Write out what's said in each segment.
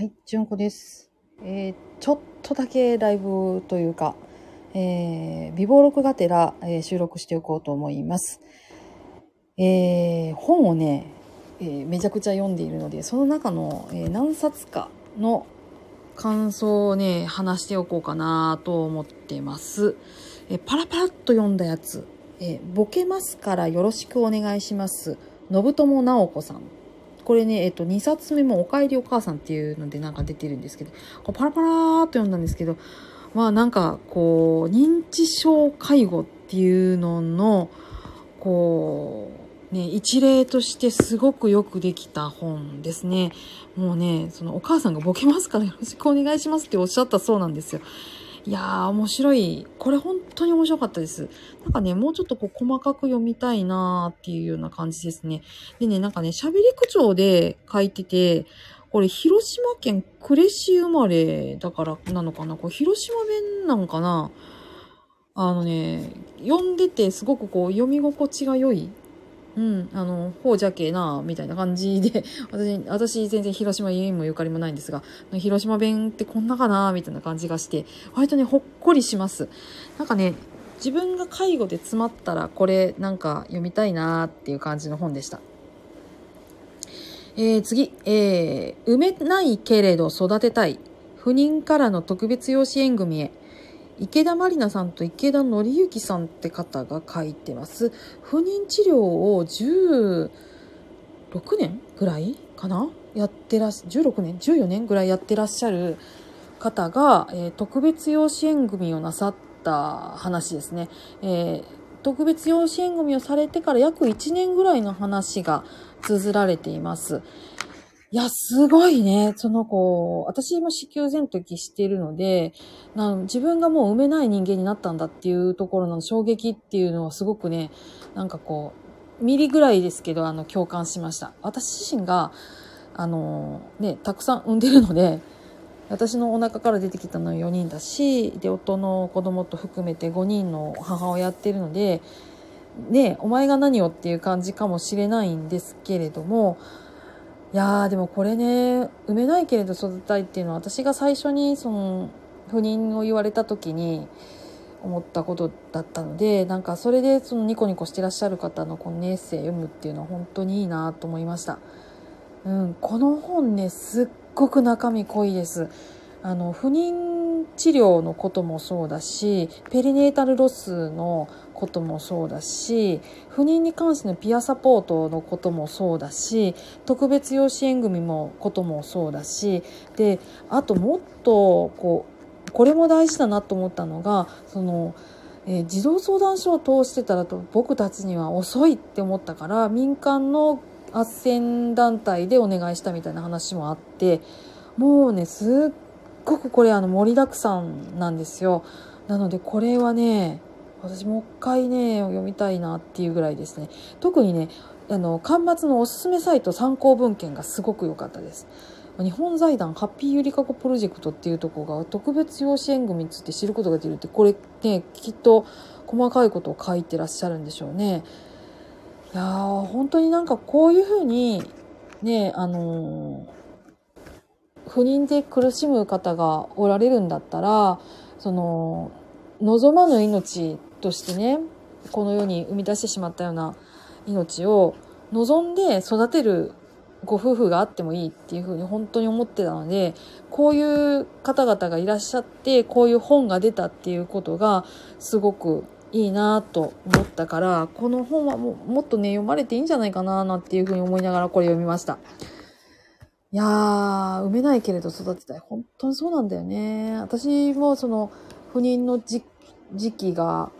はい、じゅんこです。えーちょっとだけライブというか、えー、美貌録がてら、えー収録しておこうと思います。えー本をね、えーめちゃくちゃ読んでいるので、その中の、えー何冊かの感想をね、話しておこうかなと思ってます。えーパラパラっと読んだやつ、えーボケますからよろしくお願いします。信友直子さん。これね、えっと、2冊目もおかえりお母さんっていうのでなんか出てるんですけど、こうパラパラーっと読んだんですけど、まあなんかこう、認知症介護っていうのの、こう、ね、一例としてすごくよくできた本ですね。もうね、そのお母さんがボケますからよろしくお願いしますっておっしゃったそうなんですよ。いやー、面白い。これ本当に面白かったです。なんかね、もうちょっとこう細かく読みたいなーっていうような感じですね。でね、なんかね、喋り口調で書いてて、これ広島県呉市生まれだからなのかな？これ広島弁なのかな？あのね、読んでてすごくこう読み心地が良い。うん、あの、ほうじゃけえな、みたいな感じで、私、私全然広島家にもゆかりもないんですが、広島弁ってこんなかな、みたいな感じがして、割とね、ほっこりします。なんかね、自分が介護で詰まったら、これなんか読みたいなっていう感じの本でした。えー、次、えー、埋めないけれど育てたい。不妊からの特別養子縁組へ。池田まりなさんと池田紀之さんって方が書いてます。不妊治療を16年ぐらいかな？やってらっし、16年 ?14 年ぐらいやってらっしゃる方が、えー特別養子縁組をなさった話ですね。えー特別養子縁組をされてから約1年ぐらいの話が綴られています。いや、すごいね。その子、私も子宮前時しているので、な自分がもう産めない人間になったんだっていうところの衝撃っていうのはすごくね、なんかこう、ミリぐらいですけど、あの、共感しました。私自身が、あの、ね、たくさん産んでるので、私のお腹から出てきたのは4人だし、で、夫の子供と含めて5人の母親やってるので、ね、お前が何をっていう感じかもしれないんですけれども、いやーでもこれね、産めないけれど育てたいっていうのは私が最初にその不妊を言われた時に思ったことだったので、なんかそれでそのニコニコしてらっしゃる方のこのエッセイ読むっていうのは本当にいいなと思いました。うん、この本ね、すっごく中身濃いです。あの、不妊治療のこともそうだし、ペリネータルロスのこともそうだし、不妊に関してのピアサポートのこともそうだし、特別養子縁組もこともそうだし、で、あともっと、こう、これも大事だなと思ったのが、その、えー児童相談所を通してたらと僕たちには遅いって思ったから民間の斡旋団体でお願いしたみたいな話もあってもうねすっごくこれあの盛りだくさんなんですよ。なのでこれはね私もう一回ね読みたいなっていうぐらいですね。特にねあの端末のおすすめサイト参考文献がすごく良かったです。日本財団ハッピーゆりかごプロジェクトっていうところが特別養子縁組について知ることができるってこれねきっと細かいことを書いてらっしゃるんでしょうね。いやー本当になんかこういうふうにねあのー不妊で苦しむ方がおられるんだったらその望まぬ命としてねこの世に生み出してしまったような命を望んで育てるご夫婦があってもいいっていうふうに本当に思ってたのでこういう方々がいらっしゃってこういう本が出たっていうことがすごくいいなと思ったからこの本はももっとね読まれていいんじゃないかななんていうふうに思いながらこれ読みました。いやー、産めないけれど育てたい。本当にそうなんだよね。私もその不妊の時時期が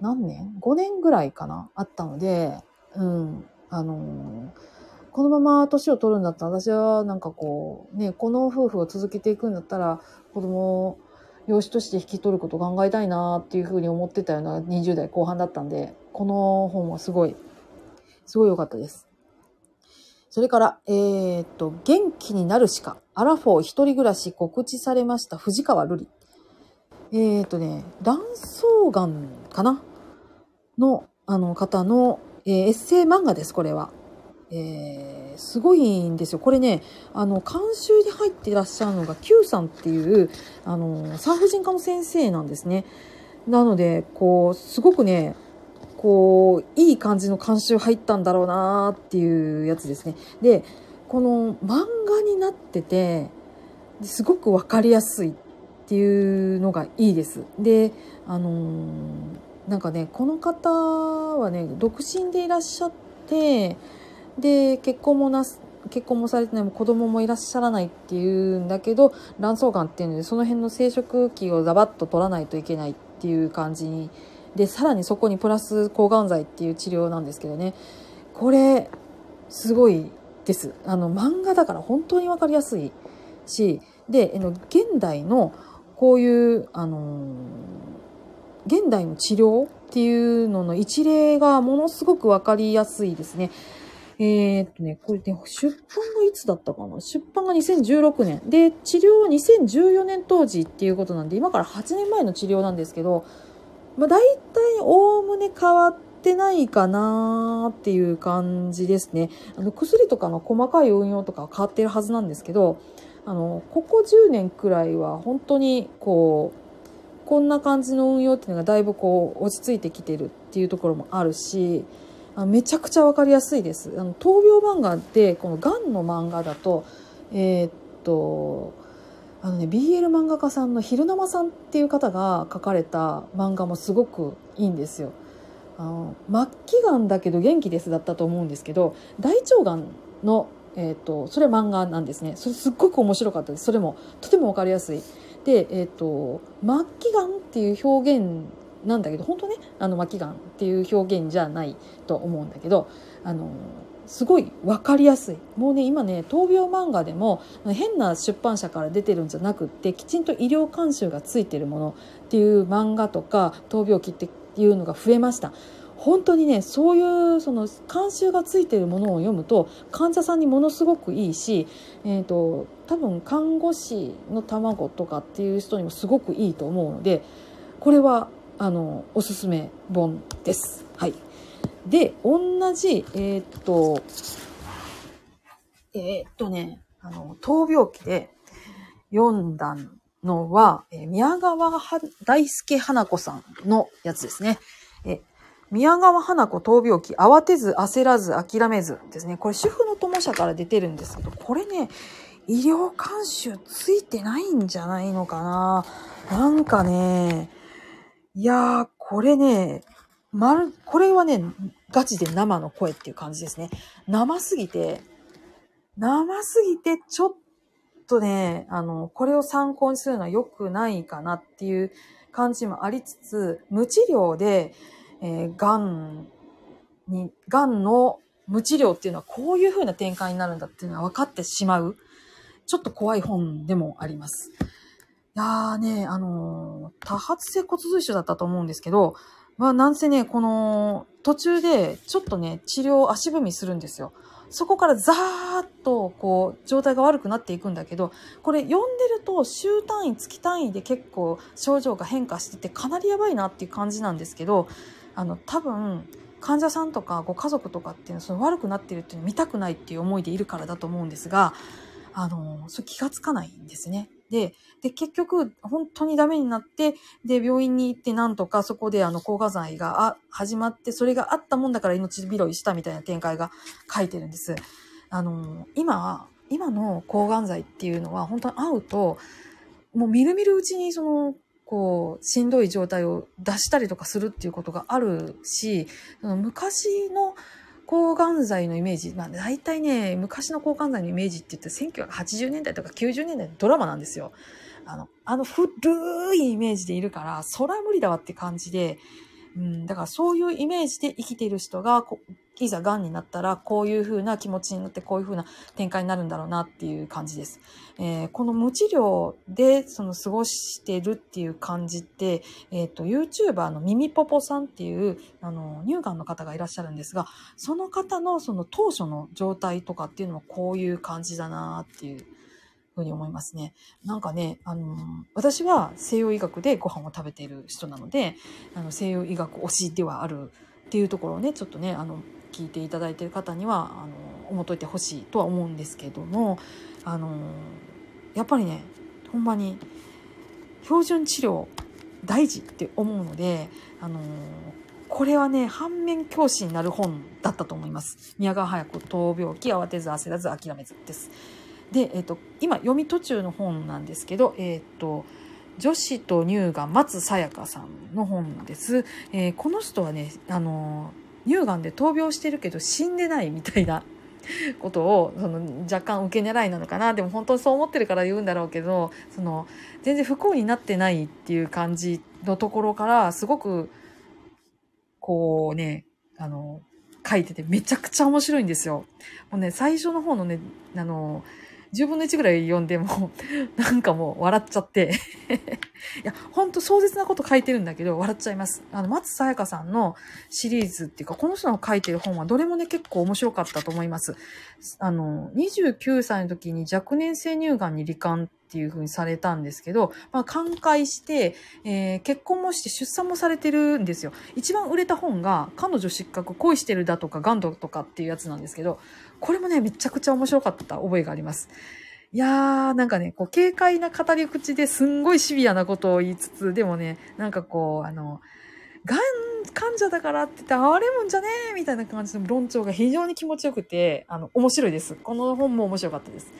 何年 ?5 年ぐらいかな？あったので、うん。あのーこのまま年を取るんだったら私はなんかこう、ね、この夫婦を続けていくんだったら子供を養子として引き取ることを考えたいなっていうふうに思ってたような20代後半だったんで、この本はすごい、すごい良かったです。それから、えーっと、元気になるしか、アラフォー一人暮らし告知されました藤川瑠璃。えーっとね、卵巣がんかな？の、あの方の、えーエッセイ漫画です、これは。えー、すごいんですよ。これね、あの、監修に入っていらっしゃるのが Q さんっていう、あの、産婦人科の先生なんですね。なので、こう、すごくね、こう、いい感じの監修入ったんだろうなっていうやつですね。で、この漫画になってて、すごくわかりやすいていうのがいいです。で、あのー、なんかね、この方はね、独身でいらっしゃって、で、結婚もなす、結婚もされてない子供もいらっしゃらないっていうんだけど卵巣がんっていうのでその辺の生殖器をザバッと取らないといけないっていう感じにでさらにそこにプラス抗がん剤っていう治療なんですけどねこれすごいですあの漫画だから本当に分かりやすいしで現代のこういうあの現代の治療っていうのの一例がものすごく分かりやすいですね。えー、っとね、これね、出版がいつだったかな？出版が2016年。で、治療は2014年当時っていうことなんで、今から8年前の治療なんですけど、まあ、大体おおむね変わってないかなっていう感じですね。あの薬とかの細かい運用とかは変わってるはずなんですけど、あの、ここ10年くらいは本当にこう、こんな感じの運用っていうのがだいぶこう落ち着いてきてるっていうところもあるし、あめちゃくちゃわかりやすいです。あの闘病漫画でこのがんの漫画だと、えー、っと、あのね、BL 漫画家さんの昼生さんっていう方が書かれた漫画もすごくいいんですよ。あの末期がんだけど元気ですだったと思うんですけど大腸がんの、えーと、それ漫画なんですね。それすっごく面白かったです。それもとても分かりやすい。で、えーと、末期がんっていう表現なんだけど本当ねあの末期がんっていう表現じゃないと思うんだけどあのすごい分かりやすい。もうね今ね闘病漫画でも変な出版社から出てるんじゃなくってきちんと医療監修がついてるものっていう漫画とか闘病記っていうのが増えました。本当にねそういうその監修がついてるものを読むと患者さんにものすごくいいし、えーと、多分看護師の卵とかっていう人にもすごくいいと思うのでこれはあのおすすめ本です。はいで、同じ、えー、っと、えー、っとね、あの、闘病記で読んだのは、え、宮川大輔花子さんのやつですね。え宮川花子闘病記、慌てず焦らず諦めずですね。これ主婦の友社から出てるんですけど、これね、医療監修ついてないんじゃないのかななんかね、いやー、これね、まる、これはね、ガチで生の声っていう感じですね。生すぎて、生すぎてちょっとね、あの、これを参考にするのは良くないかなっていう感じもありつつ、無治療で、えー、癌に、癌の無治療っていうのはこういう風な展開になるんだっていうのは分かってしまう、ちょっと怖い本でもあります。いやーね、あのー、多発性骨髄腫だったと思うんですけど、まあ、なんせね、この、途中で、ちょっとね、治療足踏みするんですよ。そこからザーッと、こう、状態が悪くなっていくんだけど、これ読んでると、週単位、月単位で結構症状が変化してて、かなりやばいなっていう感じなんですけど、あの、多分、患者さんとかご家族とかっていうのは、その悪くなってるっていうのを見たくないっていう思いでいるからだと思うんですが、あの、それ気がつかないんですね。で、で、結局、本当にダメになって、で、病院に行ってなんとかそこであの、抗がん剤が始まって、それがあったもんだから命拾いしたみたいな展開が書いてるんです。あの、今、今の抗がん剤っていうのは本当に会うと、もうみるみるうちにその、こう、しんどい状態を出したりとかするっていうことがあるし、その昔の抗がん剤のイメージ、まあ大体ね、昔の抗がん剤のイメージって言って1980年代とか90年代のドラマなんですよ。あの、あの古いイメージでいるから、そら無理だわって感じで、うん、だからそういうイメージで生きている人が、いざ癌になったら、こういう風な気持ちになって、こういう風な展開になるんだろうなっていう感じです。えー、この無治療で、その過ごしてるっていう感じって、えっ、ー、と、YouTuber のミミポポさんっていう、あの、乳がんの方がいらっしゃるんですが、その方のその当初の状態とかっていうのもこういう感じだなっていうふうに思いますね。なんかね、あの、私は西洋医学でご飯を食べている人なので、あの西洋医学推しではあるっていうところをね、ちょっとね、あの、聞いていただいている方にはあの思っといてほしいとは思うんですけどもあのやっぱりねほんまに標準治療大事って思うのであのこれはね反面教師になる本だったと思います宮川隼子闘病期慌てず焦らず諦めずですで、えっと、今読み途中の本なんですけどえっと女子と乳がん松さやかさんの本です、えー、この人はねあの乳がんで闘病してるけど死んでないみたいな ことをその若干受け狙いなのかなでも本当にそう思ってるから言うんだろうけどその全然不幸になってないっていう感じのところからすごくこうねあの書いててめちゃくちゃ面白いんですよ。もうね最初の方のねあの10分の1ぐらい読んでも、なんかもう笑っちゃっていや、ほんと壮絶なこと書いてるんだけど、笑っちゃいます。あの、松さやかさんのシリーズっていうか、この人の書いてる本はどれもね、結構面白かったと思います。あの、29歳の時に若年性乳がんに罹患っていう風にされたんですけど、まあ、寛解して、えー、結婚もして出産もされてるんですよ。一番売れた本が、彼女失格、恋してるだとか、ガンドとかっていうやつなんですけど、これもね、めちゃくちゃ面白かった覚えがあります。いやー、なんかね、こう、軽快な語り口ですんごいシビアなことを言いつつ、でもね、なんかこう、あの、がん患者だからって言って哀れむんじゃねえみたいな感じの論調が非常に気持ちよくて、あの、面白いです。この本も面白かったです。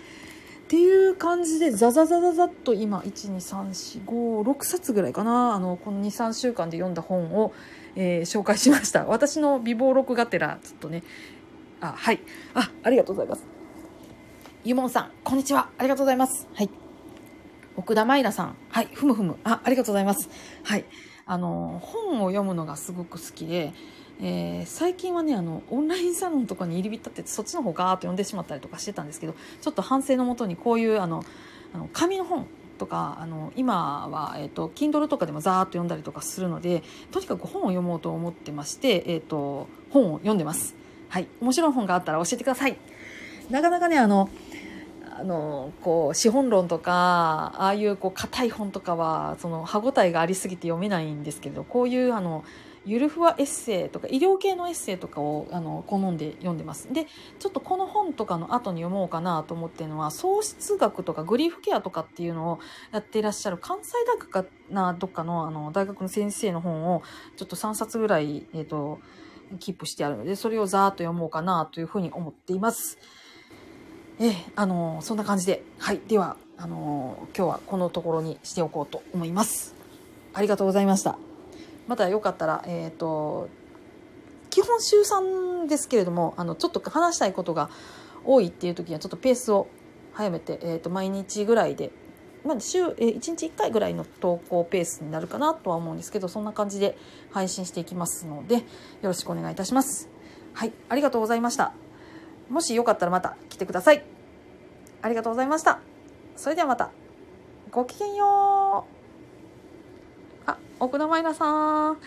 っていう感じで、ザザザザザッと今、1、2、3、4、5、6冊ぐらいかな。あの、この2、3週間で読んだ本を、えー、紹介しました。私の美貌録がてら、ちょっとね、あ、はい。あ、ありがとうございます。ゆもんさん、こんにちは。ありがとうございます。はい。奥田舞菜さん。はい。ふむふむ。あ、ありがとうございます。はい。あの、本を読むのがすごく好きで、えー、最近はね、あの、オンラインサロンとかに入り浸ってそっちの方ガーッと読んでしまったりとかしてたんですけど、ちょっと反省のもとにこういう、あの、あの紙の本とかあの今は、えーと、Kindle とかでもザーッと読んだりとかするのでとにかく本を読もうと思ってまして、えーと本を読んでます。はい。面白い本があったら教えてください。なかなかね、あの、あの、こう、資本論とか、ああいうこう、硬い本とかは、その、歯応えがありすぎて読めないんですけど、こういう、あの、ゆるふわエッセイとか医療系のエッセイとかをあの好んで読んでます。でちょっとこの本とかの後に読もうかなと思ってるのは喪失学とかグリーフケアとかっていうのをやっていらっしゃる関西大学かなどっかのあの大学の先生の本をちょっと3冊ぐらい、えっ、ー、とキープしてあるので、それをざーっと読もうかなというふうに思っています。えー、あの、そんな感じで、はい。では、あの、今日はこのところにしておこうと思います。ありがとうございました。またよかったら、えっ、と、基本週3ですけれども、あの、ちょっと話したいことが多いっていう時には、ちょっとペースを早めて、えっ、と、毎日ぐらいでまあ、週、えー、1日1回ぐらいの投稿ペースになるかなとは思うんですけど、そんな感じで配信していきますので、よろしくお願いいたします。はい、ありがとうございました。もしよかったらまた来てください。ありがとうございました。それではまた。ごきげんよう。奥田まいらさん。